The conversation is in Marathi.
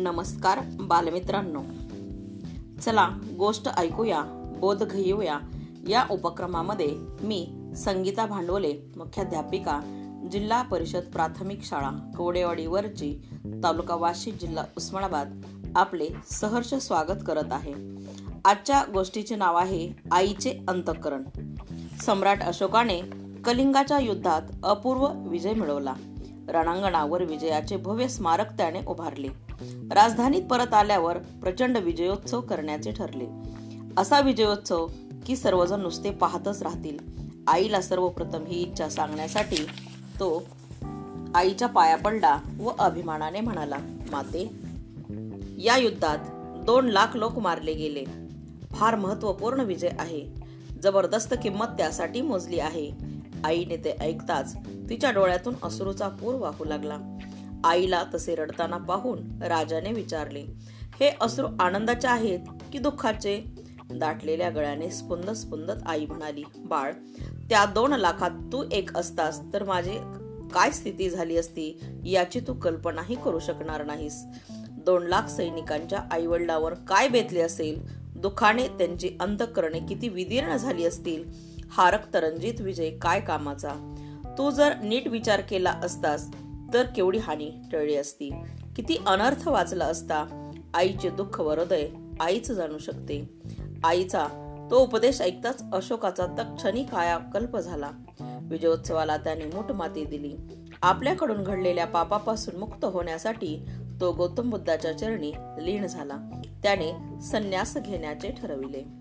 नमस्कार बालमित्रांनो. चला गोष्ट ऐकूया बोध घेऊया. या उपक्रमामध्ये मी संगीता भांडवले मुख्याध्यापिका जिल्हा परिषद प्राथमिक शाळा कवडेवाडीवरची तालुका वाशी जिल्हा उस्मानाबाद आपले सहर्ष स्वागत करत आहे. आजच्या गोष्टीचे नाव आहे आईचे अंतकरण. सम्राट अशोकाने कलिंगाच्या युद्धात अपूर्व विजय मिळवला. रणांगणावर विजयाचे भव्य स्मारक त्याने उभारले. राजधानीत परत आल्यावर प्रचंड विजयोत्सव करण्याचे ठरले. असा विजयोत्सव की सर्वजण नुसते पाहतच राहतील. आईला सर्वप्रथम ही इच्छा सांगण्यासाठी तो आईच्या पाया पडला व अभिमानाने म्हणाला माते या युद्धात दोन लाख लोक मारले गेले. फार महत्त्वपूर्ण विजय आहे. जबरदस्त किंमत त्यासाठी मोजली आहे. आईने ते ऐकताच तिच्या डोळ्यातून अश्रूचा पूर वाहू लागला. आईला तसे रडताना पाहून राजाने विचारले हे अश्रू आनंदाचे आहेत की दुःखाचे? दाटलेल्या गळ्याने स्पुंद स्पुंदत आई म्हणाली बाळ त्या दोन लाखात तू एक असतास तर माझी काय स्थिती झाली असती? याची तू कल्पनाही करू शकणार नाहीस. दोन लाख सैनिकांच्या आईवडिलावर काय बेतले असेल? दुःखाने त्यांची अंतकरणे किती विदीर्ण झाली असतील? हारक तरंजित विजय काय कामाचा? तू जर नीट विचार केला असतास तर केवढी हानी टळली असती? किती अनर्थ वाचला असता? आईचे दुःख वरदय आईच जाणू शकते. आईचा तो उपदेश ऐकताच अशोकाचा तक्षणी कायाकल्प झाला. विजयोत्सवाला त्याने मूठ माती दिली. आपल्याकडून घडलेल्या पापापासून मुक्त होण्यासाठी तो गौतम बुद्धाच्या चरणी लीन झाला. त्याने संन्यास घेण्याचे ठरविले.